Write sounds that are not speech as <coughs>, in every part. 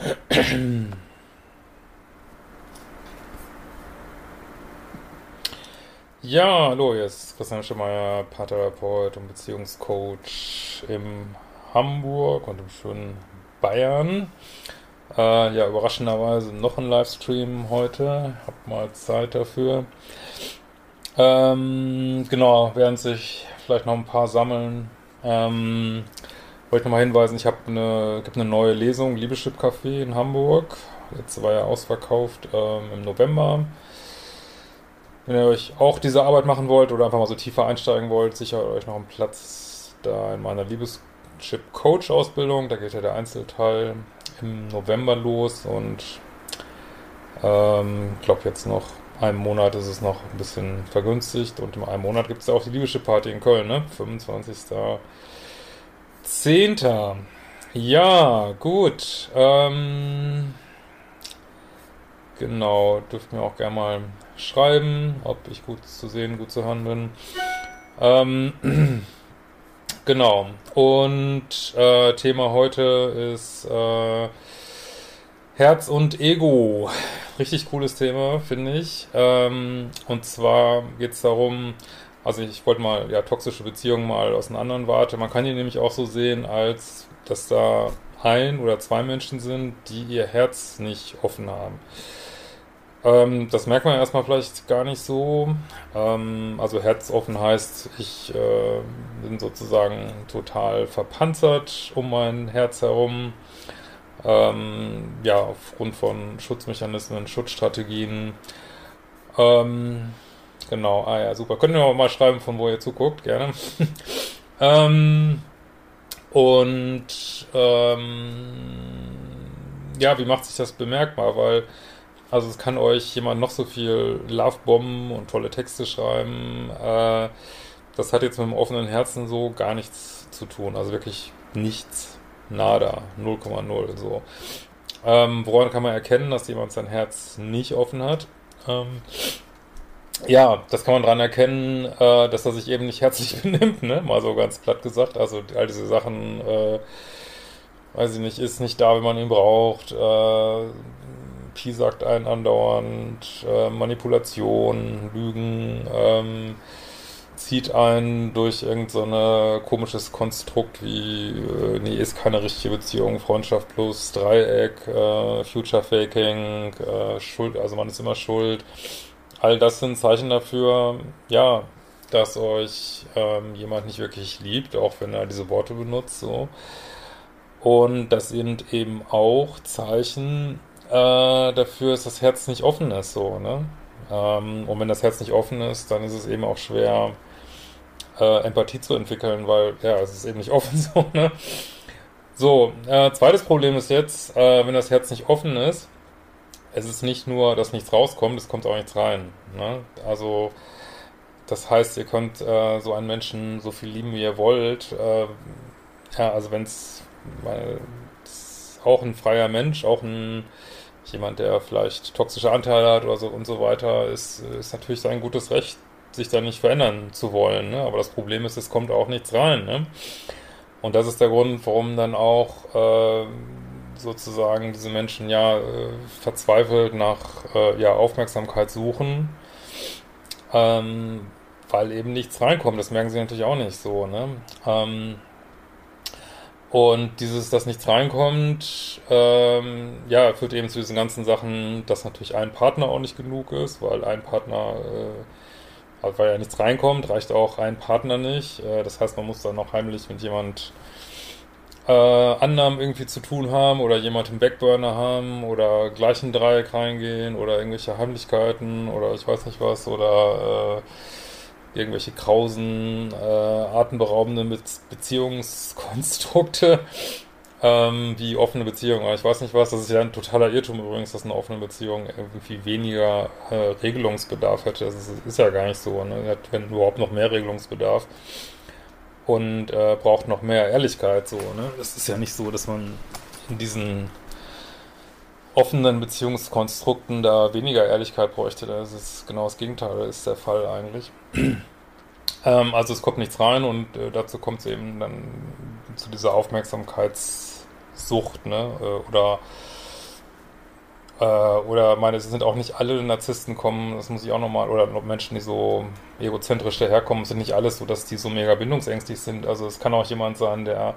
<clears throat> Ja, hallo, hier ist Christian Schemeier, Paartherapeut und Beziehungscoach in Hamburg und im schönen Bayern. Äh, ja, überraschenderweise noch ein Livestream heute. Hab mal Zeit dafür. Ähm, genau, während sich vielleicht noch ein paar sammeln, ähm, wollte nochmal hinweisen, ich habe eine, gibt eine neue Lesung, Liebeschip Café in Hamburg. Letzte war ja ausverkauft ähm, im November. Wenn ihr euch auch diese Arbeit machen wollt oder einfach mal so tiefer einsteigen wollt, sichert euch noch einen Platz da in meiner Liebeschip Coach Ausbildung. Da geht ja der Einzelteil im November los und ähm, ich glaube jetzt noch einen Monat ist es noch ein bisschen vergünstigt und in einem Monat gibt es ja auch die Liebische Party in Köln, ne? 25.10. Ja, gut. Ähm, genau, dürft mir auch gerne mal schreiben, ob ich gut zu sehen, gut zu hören bin. Ähm, <clears throat> genau. Und äh, Thema heute ist äh, Herz und Ego. Richtig cooles Thema, finde ich. Ähm, und zwar geht es darum, also ich wollte mal ja toxische Beziehungen mal aus einer anderen Warte. Man kann die nämlich auch so sehen, als dass da ein oder zwei Menschen sind, die ihr Herz nicht offen haben. Ähm, das merkt man erstmal vielleicht gar nicht so. Ähm, also herzoffen heißt, ich äh, bin sozusagen total verpanzert um mein Herz herum. Ähm, ja, aufgrund von Schutzmechanismen, Schutzstrategien. Ähm, genau, ah ja, super. Könnt ihr auch mal schreiben, von wo ihr zuguckt, gerne. <laughs> ähm, und ähm, ja, wie macht sich das bemerkbar? Weil, also es kann euch jemand noch so viel Lovebomben und tolle Texte schreiben. Äh, das hat jetzt mit dem offenen Herzen so gar nichts zu tun. Also wirklich nichts nada, 0,0 so. Ähm, woran kann man erkennen, dass jemand sein Herz nicht offen hat? Ähm, ja, das kann man daran erkennen, äh, dass er sich eben nicht herzlich <laughs> benimmt, ne? Mal so ganz platt gesagt. Also all diese Sachen, äh, weiß ich nicht, ist nicht da, wenn man ihn braucht. Äh, Pi sagt einen andauernd, äh, Manipulation, Lügen, ähm, zieht einen durch irgendein so komisches Konstrukt wie, äh, nee, ist keine richtige Beziehung, Freundschaft plus Dreieck, äh, Future Faking, äh, Schuld, also man ist immer schuld. All das sind Zeichen dafür, ja, dass euch ähm, jemand nicht wirklich liebt, auch wenn er diese Worte benutzt, so. Und das sind eben auch Zeichen äh, dafür, dass das Herz nicht offen ist, so, ne? Ähm, und wenn das Herz nicht offen ist, dann ist es eben auch schwer, äh, Empathie zu entwickeln, weil, ja, es ist eben nicht offen <laughs> so, ne? So, äh, zweites Problem ist jetzt, äh, wenn das Herz nicht offen ist, es ist nicht nur, dass nichts rauskommt, es kommt auch nichts rein. Ne? Also, das heißt, ihr könnt äh, so einen Menschen so viel lieben, wie ihr wollt. Äh, ja, also wenn es auch ein freier Mensch, auch ein jemand, der vielleicht toxische Anteile hat oder so und so weiter, ist, ist natürlich sein gutes Recht, sich da nicht verändern zu wollen. Ne? Aber das Problem ist, es kommt auch nichts rein. Ne? Und das ist der Grund, warum dann auch äh, sozusagen diese Menschen ja äh, verzweifelt nach äh, ja, Aufmerksamkeit suchen, ähm, weil eben nichts reinkommt. Das merken sie natürlich auch nicht so. Ne? Ähm, und dieses, dass nichts reinkommt, ähm, ja, führt eben zu diesen ganzen Sachen, dass natürlich ein Partner auch nicht genug ist, weil ein Partner äh, weil ja nichts reinkommt, reicht auch ein Partner nicht. Äh, das heißt, man muss dann noch heimlich mit jemand äh, anderem irgendwie zu tun haben oder jemand im Backburner haben oder gleich in Dreieck reingehen oder irgendwelche Heimlichkeiten oder ich weiß nicht was oder irgendwelche krausen, äh, atemberaubenden Be Beziehungskonstrukte, <laughs> ähm, wie offene Beziehungen. Ich weiß nicht was, das ist ja ein totaler Irrtum übrigens, dass eine offene Beziehung irgendwie weniger äh, Regelungsbedarf hätte. Das ist, ist, ja gar nicht so, ne? Wenn überhaupt noch mehr Regelungsbedarf und äh, braucht noch mehr Ehrlichkeit, so, ne? Das ist ja nicht so, dass man in diesen offenen Beziehungskonstrukten da weniger Ehrlichkeit bräuchte. Das ist genau das Gegenteil, das ist der Fall eigentlich. <clears throat> ähm, also es kommt nichts rein und äh, dazu kommt es eben dann zu dieser Aufmerksamkeitssucht, ne? Äh, oder äh, oder meine, es sind auch nicht alle Narzissten kommen, das muss ich auch nochmal, oder Menschen, die so egozentrisch daherkommen, sind nicht alles so, dass die so mega bindungsängstlich sind. Also es kann auch jemand sein, der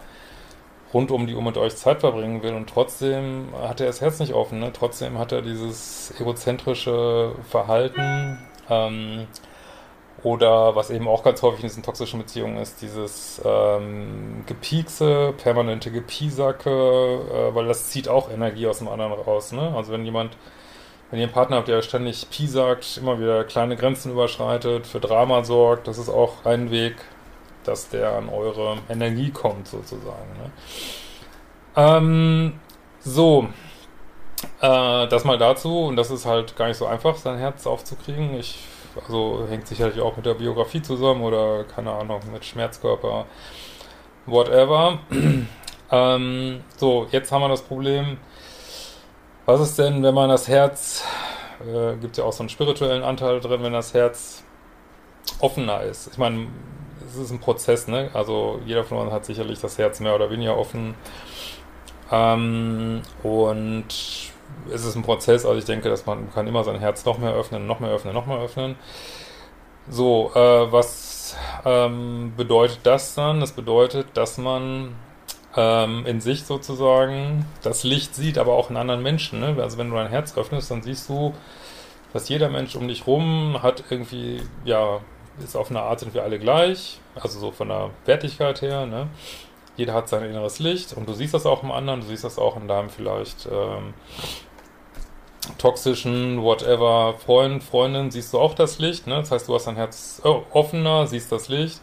rund um die Uhr mit euch Zeit verbringen will und trotzdem hat er das Herz nicht offen, ne? Trotzdem hat er dieses egozentrische Verhalten, ähm, oder was eben auch ganz häufig in diesen toxischen Beziehungen ist, dieses ähm, Gepiekse, permanente Gepiesacke, äh, weil das zieht auch Energie aus dem anderen raus. Ne? Also wenn jemand, wenn ihr einen Partner habt, der ständig piesackt, immer wieder kleine Grenzen überschreitet, für Drama sorgt, das ist auch ein Weg, dass der an eure Energie kommt sozusagen. Ne? Ähm, so, äh, das mal dazu und das ist halt gar nicht so einfach, sein Herz aufzukriegen. Ich also hängt sicherlich auch mit der Biografie zusammen oder keine Ahnung, mit Schmerzkörper, whatever. <clears throat> ähm, so, jetzt haben wir das Problem, was ist denn, wenn man das Herz, äh, gibt ja auch so einen spirituellen Anteil drin, wenn das Herz offener ist. Ich meine, es ist ein Prozess, ne? Also jeder von uns hat sicherlich das Herz mehr oder weniger offen. Ähm, und es ist ein Prozess, also ich denke, dass man kann immer sein Herz noch mehr öffnen, noch mehr öffnen, noch mehr öffnen. So, äh, was ähm, bedeutet das dann? Das bedeutet, dass man ähm, in sich sozusagen das Licht sieht, aber auch in anderen Menschen. Ne? Also wenn du dein Herz öffnest, dann siehst du, dass jeder Mensch um dich rum hat irgendwie, ja, ist auf eine Art sind wir alle gleich, also so von der Wertigkeit her, ne? Jeder hat sein inneres Licht und du siehst das auch im anderen, du siehst das auch in deinem vielleicht ähm, toxischen, whatever, Freund, Freundin, siehst du auch das Licht, ne? Das heißt, du hast dein Herz offener, siehst das Licht.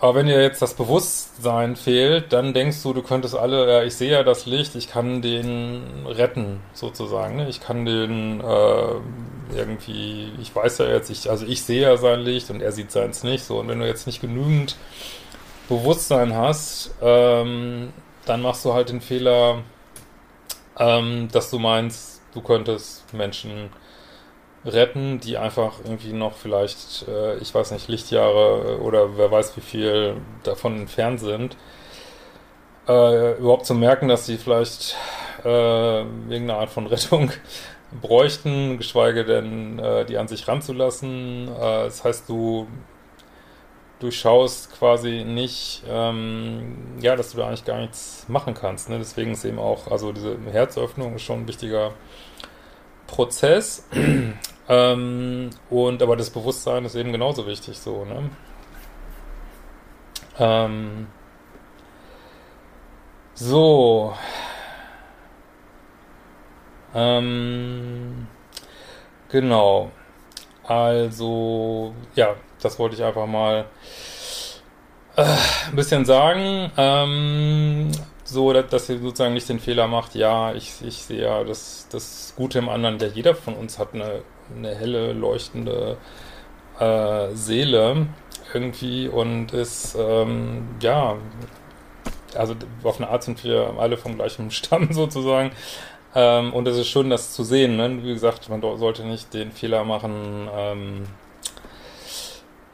Aber wenn dir jetzt das Bewusstsein fehlt, dann denkst du, du könntest alle, ja, ich sehe ja das Licht, ich kann den retten, sozusagen. Ne? Ich kann den äh, irgendwie, ich weiß ja jetzt, ich, also ich sehe ja sein Licht und er sieht seins nicht. So, und wenn du jetzt nicht genügend Bewusstsein hast, ähm, dann machst du halt den Fehler, ähm, dass du meinst, du könntest Menschen retten, die einfach irgendwie noch vielleicht, äh, ich weiß nicht, Lichtjahre oder wer weiß wie viel davon entfernt sind. Äh, überhaupt zu merken, dass sie vielleicht äh, irgendeine Art von <laughs> Rettung bräuchten, geschweige denn äh, die an sich ranzulassen. Äh, das heißt, du durchschaust quasi nicht, ähm, ja, dass du da eigentlich gar nichts machen kannst. Ne? Deswegen ist eben auch, also diese Herzöffnung ist schon ein wichtiger Prozess. <clears throat> ähm, und aber das Bewusstsein ist eben genauso wichtig so, ne? Ähm, so. Ähm, genau. Also, ja, das wollte ich einfach mal äh, ein bisschen sagen. Ähm, so, dass, ihr sozusagen nicht den Fehler macht, ja, ich, ich sehe ja das, das Gute im anderen, der jeder von uns hat eine, eine helle, leuchtende äh, Seele irgendwie und ist, ähm, ja, also auf eine Art sind wir alle vom gleichen Stamm <laughs> sozusagen. Ähm, und es ist schön, das zu sehen. Ne? Wie gesagt, man sollte nicht den Fehler machen, ähm,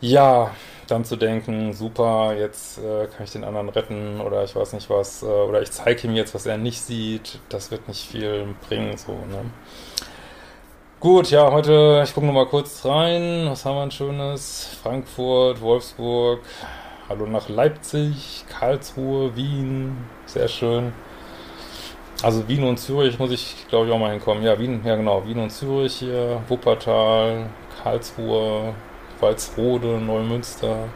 ja, dann zu denken, super, jetzt äh, kann ich den anderen retten oder ich weiß nicht was, äh, oder ich zeige ihm jetzt, was er nicht sieht, das wird nicht viel bringen, so, ne. Gut, ja, heute, ich gucke nochmal kurz rein, was haben wir ein schönes? Frankfurt, Wolfsburg, hallo nach Leipzig, Karlsruhe, Wien, sehr schön. Also Wien und Zürich muss ich, glaube ich, auch mal hinkommen. Ja, Wien, ja genau, Wien und Zürich hier, Wuppertal, Karlsruhe, Walsrode, Neumünster,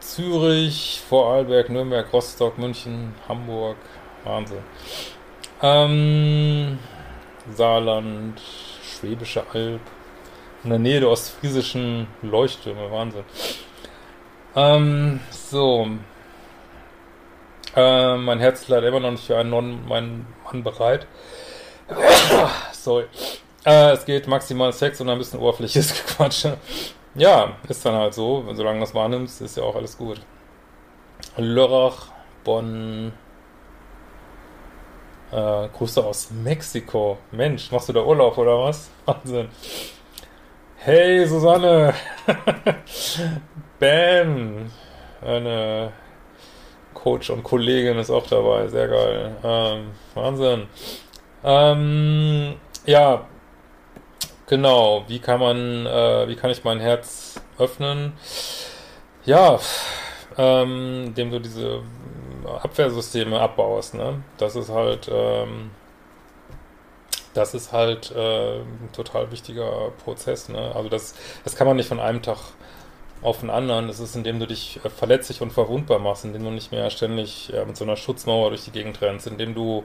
Zürich, Vorarlberg, Nürnberg, Rostock, München, Hamburg. Wahnsinn. Ähm, Saarland, Schwäbische Alb, in der Nähe der ostfriesischen Leuchttürme. Wahnsinn. Ähm, so. Äh, mein Herz leider immer noch nicht für einen non meinen Mann bereit. <coughs> Sorry. Äh, es geht maximal Sex und ein bisschen oberflächliches <laughs> Gequatsche. Ja, ist dann halt so. Solange du das wahrnimmst, ist ja auch alles gut. Lörrach, Bonn. Äh, Grüße aus Mexiko. Mensch, machst du da Urlaub oder was? <laughs> Wahnsinn. Hey, Susanne. <laughs> Bam. Eine Coach und Kollegin ist auch dabei. Sehr geil. Ähm, Wahnsinn. Ähm, ja, genau. Wie kann man, äh, wie kann ich mein Herz öffnen? Ja, ähm, indem du diese Abwehrsysteme abbaust, ne? Das ist halt, ähm, das ist halt äh, ein total wichtiger Prozess, ne? Also das, das kann man nicht von einem Tag auf den anderen. Das ist, indem du dich äh, verletzlich und verwundbar machst, indem du nicht mehr ständig ja, mit so einer Schutzmauer durch die Gegend rennst, indem du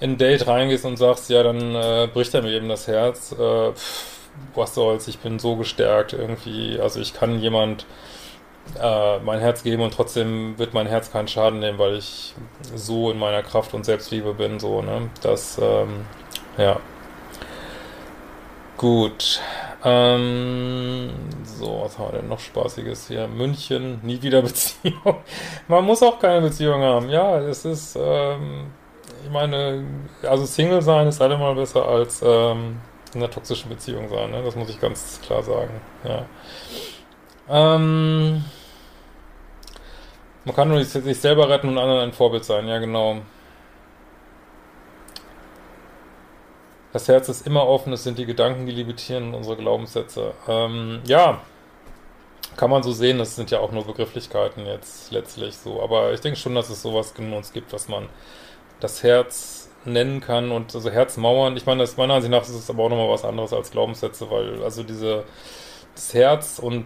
in ein Date reingehst und sagst, ja, dann äh, bricht er mir eben das Herz. Äh, was soll's, ich bin so gestärkt irgendwie. Also ich kann jemand äh, mein Herz geben und trotzdem wird mein Herz keinen Schaden nehmen, weil ich so in meiner Kraft und Selbstliebe bin, so, ne? Das, ähm, ja. Gut. Ähm, so, was haben wir denn noch Spaßiges hier? München, nie wieder Beziehung. <laughs> Man muss auch keine Beziehung haben. Ja, es ist, ähm, ich meine, also Single sein ist allemal besser als ähm, in einer toxischen Beziehung sein, ne? Das muss ich ganz klar sagen. Ja. Ähm, man kann nur sich selber retten und anderen ein Vorbild sein, ja genau. Das Herz ist immer offen, es sind die Gedanken, die limitieren unsere Glaubenssätze. Ähm, ja, kann man so sehen, das sind ja auch nur Begrifflichkeiten jetzt letztlich so. Aber ich denke schon, dass es sowas in uns gibt, was man das Herz nennen kann und also Herzmauern. Ich meine, das meiner Ansicht nach ist es aber auch nochmal was anderes als Glaubenssätze, weil also diese das Herz und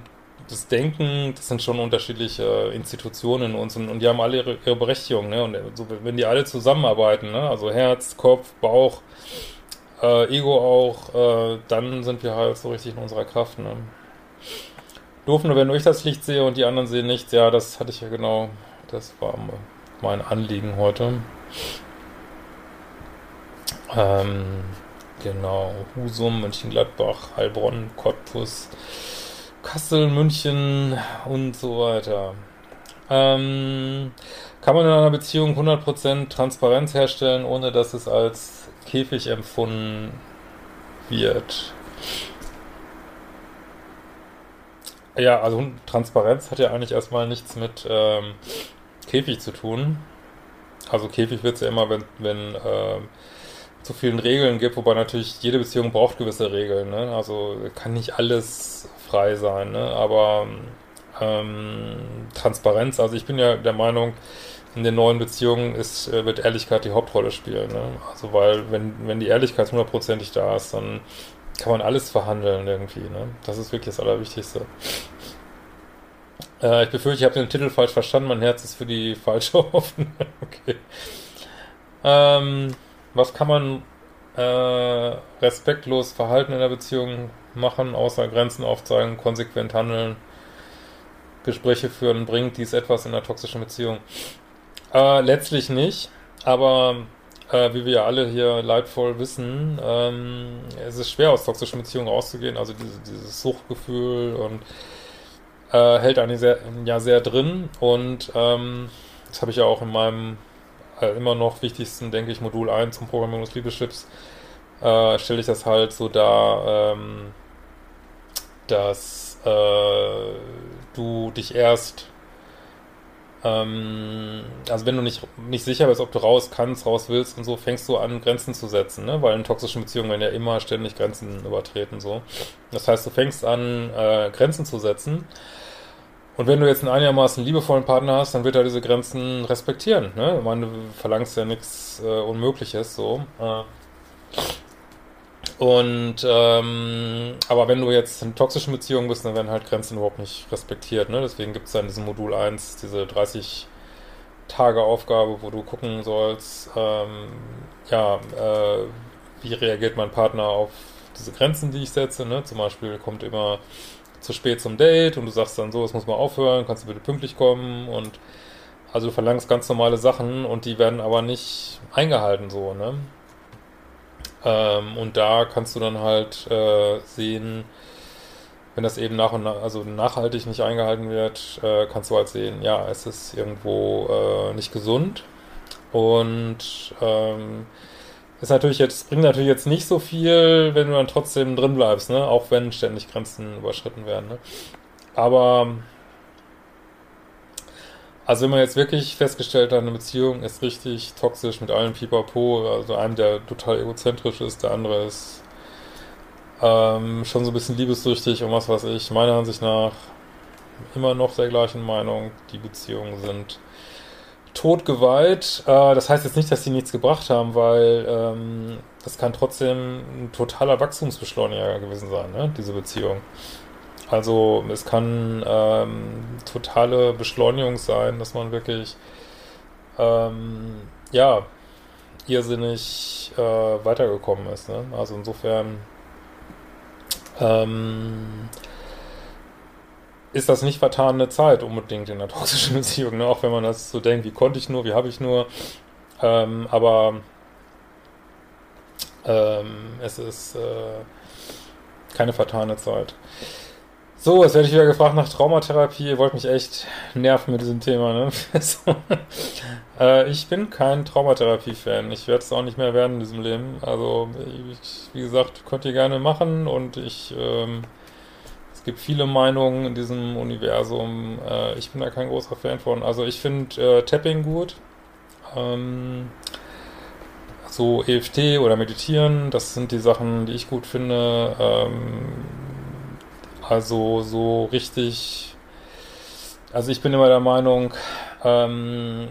das Denken, das sind schon unterschiedliche Institutionen in uns und, und die haben alle ihre, ihre Berechtigung, ne? Und so, wenn die alle zusammenarbeiten, ne? Also Herz, Kopf, Bauch, äh, Ego auch, äh, dann sind wir halt so richtig in unserer Kraft, ne? Doof nur, wenn ich das Licht sehe und die anderen sehen nichts. Ja, das hatte ich ja genau. Das war mein Anliegen heute. Ähm, genau. Husum, Mönchengladbach, Heilbronn, Cottbus, Kassel, München und so weiter. Ähm, kann man in einer Beziehung 100% Transparenz herstellen, ohne dass es als Käfig empfunden wird. Ja, also Transparenz hat ja eigentlich erstmal nichts mit ähm, Käfig zu tun. Also Käfig wird es ja immer, wenn, wenn äh, zu vielen Regeln gibt, wobei natürlich jede Beziehung braucht gewisse Regeln. Ne? Also kann nicht alles frei sein, ne? aber ähm, Transparenz, also ich bin ja der Meinung, in den neuen Beziehungen ist, äh, wird Ehrlichkeit die Hauptrolle spielen. Ne? Also weil, wenn, wenn die Ehrlichkeit hundertprozentig da ist, dann kann man alles verhandeln irgendwie. Ne? Das ist wirklich das Allerwichtigste. Äh, ich befürchte, ich habe den Titel falsch verstanden. Mein Herz ist für die falsche <laughs> Hoffnung. okay. Ähm, was kann man äh, respektlos Verhalten in der Beziehung machen, außer Grenzen aufzeigen, konsequent handeln, Gespräche führen, bringt dies etwas in einer toxischen Beziehung? Äh, letztlich nicht, aber äh, wie wir ja alle hier leidvoll wissen, ähm, es ist schwer aus toxischen Beziehungen rauszugehen, also diese, dieses Suchtgefühl und äh, hält einen sehr, ja sehr drin und ähm, das habe ich ja auch in meinem äh, immer noch wichtigsten, denke ich, Modul 1 zum Programmierung des Liebeschips, äh, stelle ich das halt so dar, ähm, dass äh, du dich erst ähm, also wenn du nicht, nicht sicher bist, ob du raus kannst, raus willst und so, fängst du an, Grenzen zu setzen, ne? Weil in toxischen Beziehungen werden ja immer ständig Grenzen übertreten, so. Das heißt, du fängst an, äh, Grenzen zu setzen. Und wenn du jetzt einen einigermaßen liebevollen Partner hast, dann wird er diese Grenzen respektieren, ne? Ich meine, du verlangst ja nichts äh, Unmögliches, so. Äh, und ähm, aber wenn du jetzt in toxischen Beziehungen bist, dann werden halt Grenzen überhaupt nicht respektiert. Ne? Deswegen gibt es dann in diesem Modul 1 diese 30 Tage Aufgabe, wo du gucken sollst, ähm, ja, äh, wie reagiert mein Partner auf diese Grenzen, die ich setze, ne? Zum Beispiel kommt immer zu spät zum Date und du sagst dann so, es muss mal aufhören, kannst du bitte pünktlich kommen und also du verlangst ganz normale Sachen und die werden aber nicht eingehalten so, ne? Ähm, und da kannst du dann halt äh, sehen, wenn das eben nach und nach, also nachhaltig nicht eingehalten wird, äh, kannst du halt sehen, ja, es ist irgendwo äh, nicht gesund. Und ähm, ist natürlich jetzt, bringt natürlich jetzt nicht so viel, wenn du dann trotzdem drin bleibst, ne? Auch wenn ständig Grenzen überschritten werden. Ne? Aber also wenn man jetzt wirklich festgestellt hat, eine Beziehung ist richtig toxisch mit allen Pipapo, also einem, der total egozentrisch ist, der andere ist ähm, schon so ein bisschen liebessüchtig und was weiß ich. Meiner Ansicht nach immer noch der gleichen Meinung, die Beziehungen sind totgeweiht. Äh, das heißt jetzt nicht, dass sie nichts gebracht haben, weil ähm, das kann trotzdem ein totaler Wachstumsbeschleuniger gewesen sein, ne? diese Beziehung. Also es kann ähm, totale Beschleunigung sein, dass man wirklich ähm, ja irrsinnig äh, weitergekommen ist. Ne? Also insofern ähm, ist das nicht vertane Zeit unbedingt in einer toxischen <laughs> Beziehung, ne? auch wenn man das so denkt, wie konnte ich nur, wie habe ich nur. Ähm, aber ähm, es ist äh, keine vertane Zeit. So, jetzt werde ich wieder gefragt nach Traumatherapie. Ihr wollt mich echt nerven mit diesem Thema. Ne? <laughs> äh, ich bin kein Traumatherapie-Fan. Ich werde es auch nicht mehr werden in diesem Leben. Also, ich, wie gesagt, könnt ihr gerne machen und ich. Ähm, es gibt viele Meinungen in diesem Universum. Äh, ich bin da kein großer Fan von. Also, ich finde äh, Tapping gut. Ähm, so EFT oder Meditieren, das sind die Sachen, die ich gut finde. Ähm, also so richtig, also ich bin immer der Meinung, ähm,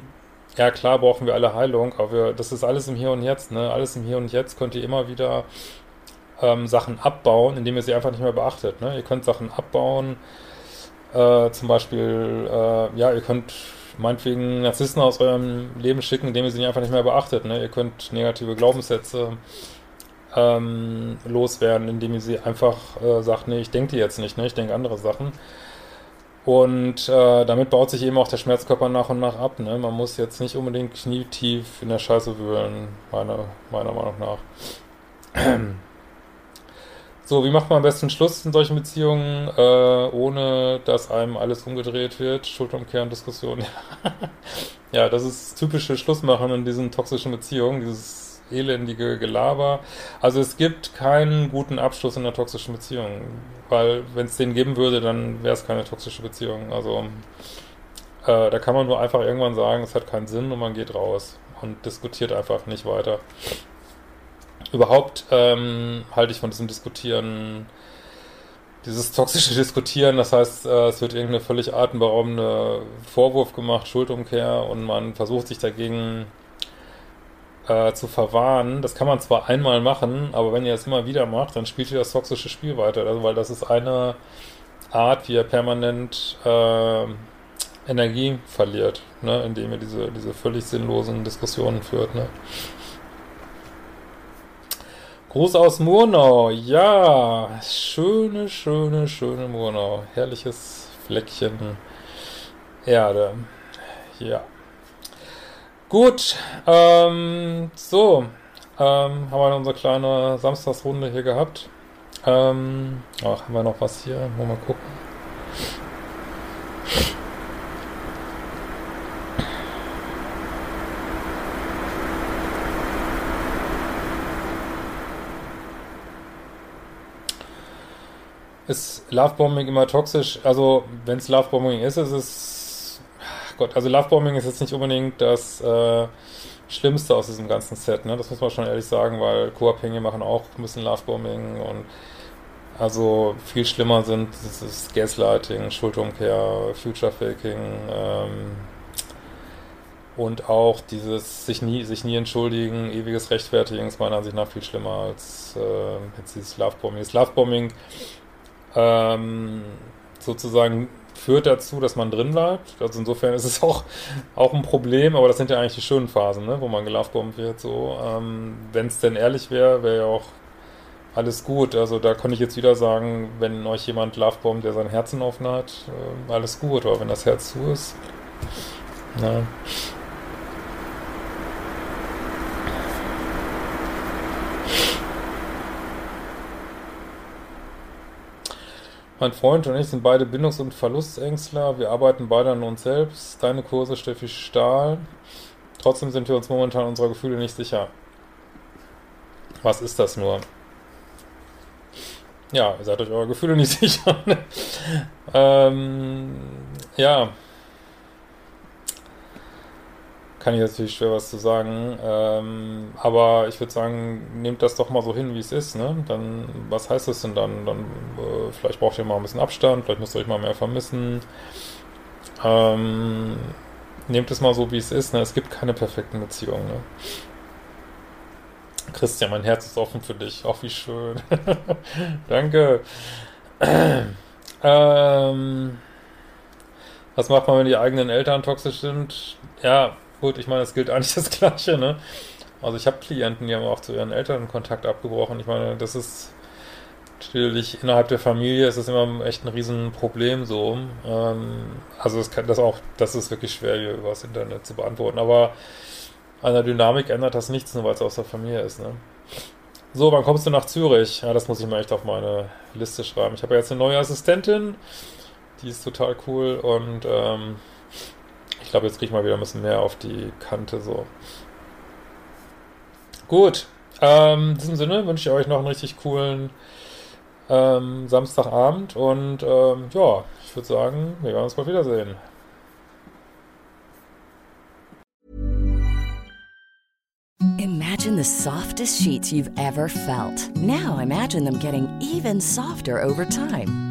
ja klar brauchen wir alle Heilung, aber wir, das ist alles im Hier und Jetzt, ne? Alles im Hier und Jetzt könnt ihr immer wieder ähm, Sachen abbauen, indem ihr sie einfach nicht mehr beachtet. Ne? Ihr könnt Sachen abbauen, äh, zum Beispiel, äh, ja, ihr könnt meinetwegen Narzissten aus eurem Leben schicken, indem ihr sie einfach nicht mehr beachtet. Ne? Ihr könnt negative Glaubenssätze ähm, loswerden, indem ihr sie einfach äh, sagt, nee, ich denke die jetzt nicht, ne? ich denke andere Sachen. Und äh, damit baut sich eben auch der Schmerzkörper nach und nach ab. Ne? Man muss jetzt nicht unbedingt knietief in der Scheiße wühlen, meiner, meiner Meinung nach. <clears throat> So, wie macht man am besten Schluss in solchen Beziehungen, äh, ohne dass einem alles umgedreht wird? Schulterumkehr und Diskussion. <laughs> ja, das ist typische Schlussmachen in diesen toxischen Beziehungen, dieses elendige Gelaber. Also es gibt keinen guten Abschluss in einer toxischen Beziehung, weil wenn es den geben würde, dann wäre es keine toxische Beziehung. Also äh, da kann man nur einfach irgendwann sagen, es hat keinen Sinn und man geht raus und diskutiert einfach nicht weiter. Überhaupt ähm, halte ich von diesem Diskutieren dieses toxische Diskutieren, das heißt, äh, es wird irgendeine völlig atemberaubende Vorwurf gemacht, Schuldumkehr und man versucht sich dagegen äh, zu verwahren. Das kann man zwar einmal machen, aber wenn ihr es immer wieder macht, dann spielt ihr das toxische Spiel weiter. Also, weil das ist eine Art, wie ihr permanent äh, Energie verliert, ne? indem ihr diese, diese völlig sinnlosen Diskussionen führt. Ne? Gruß aus Murnau. Ja, schöne, schöne, schöne Murnau. Herrliches Fleckchen Erde. Ja. Gut, ähm, so, ähm, haben wir unsere kleine Samstagsrunde hier gehabt. Ähm, ach, haben wir noch was hier? Mal gucken. Ist Lovebombing immer toxisch? Also, wenn es Lovebombing ist, ist es Gott, also Lovebombing ist jetzt nicht unbedingt das äh, Schlimmste aus diesem ganzen Set, ne? Das muss man schon ehrlich sagen, weil Co-Abhängige machen auch ein bisschen Lovebombing und also viel schlimmer sind dieses Gaslighting, Schuldumkehr, Future Faking ähm, und auch dieses sich nie, sich nie entschuldigen, ewiges Rechtfertigen ist meiner Ansicht nach viel schlimmer als äh, jetzt dieses Lovebombing. Das Lovebombing ähm, sozusagen führt dazu, dass man drin bleibt. Also insofern ist es auch, auch ein Problem, aber das sind ja eigentlich die schönen Phasen, ne, wo man gelovebombt wird. So, ähm, wenn es denn ehrlich wäre, wäre ja auch alles gut. Also da kann ich jetzt wieder sagen, wenn euch jemand Lovebomb, der sein Herzen offen hat, äh, alles gut. Aber wenn das Herz zu ist, na. Mein Freund und ich sind beide Bindungs- und Verlustängstler. Wir arbeiten beide an uns selbst. Deine Kurse, Steffi Stahl. Trotzdem sind wir uns momentan unserer Gefühle nicht sicher. Was ist das nur? Ja, ihr seid euch eure Gefühle nicht <laughs> sicher. ähm, ja. Kann ich natürlich schwer was zu sagen. Ähm, aber ich würde sagen, nehmt das doch mal so hin, wie es ist. Ne? Dann, was heißt das denn dann? Dann äh, vielleicht braucht ihr mal ein bisschen Abstand, vielleicht müsst ihr euch mal mehr vermissen. Ähm, nehmt es mal so, wie es ist. Ne? Es gibt keine perfekten Beziehungen. Ne? Christian, mein Herz ist offen für dich. Auch wie schön. <laughs> Danke. ähm, was macht man, wenn die eigenen Eltern toxisch sind? Ja, gut, ich meine, es gilt eigentlich das Gleiche, ne? Also ich habe Klienten, die haben auch zu ihren Eltern Kontakt abgebrochen. Ich meine, das ist natürlich innerhalb der Familie ist es immer echt ein Riesenproblem so. Ähm, also es kann das auch, das ist wirklich schwer hier über das Internet zu beantworten. Aber an der Dynamik ändert das nichts, nur weil es aus der Familie ist. Ne? So, wann kommst du nach Zürich? Ja, das muss ich mir echt auf meine Liste schreiben. Ich habe ja jetzt eine neue Assistentin, die ist total cool und ähm, glaube, jetzt kriege ich mal wieder ein bisschen mehr auf die Kante so. Gut, ähm, in diesem Sinne wünsche ich euch noch einen richtig coolen ähm, Samstagabend und ähm, ja, ich würde sagen, wir werden uns bald wiedersehen. Imagine the softest sheets you've ever felt. Now imagine them getting even softer over time.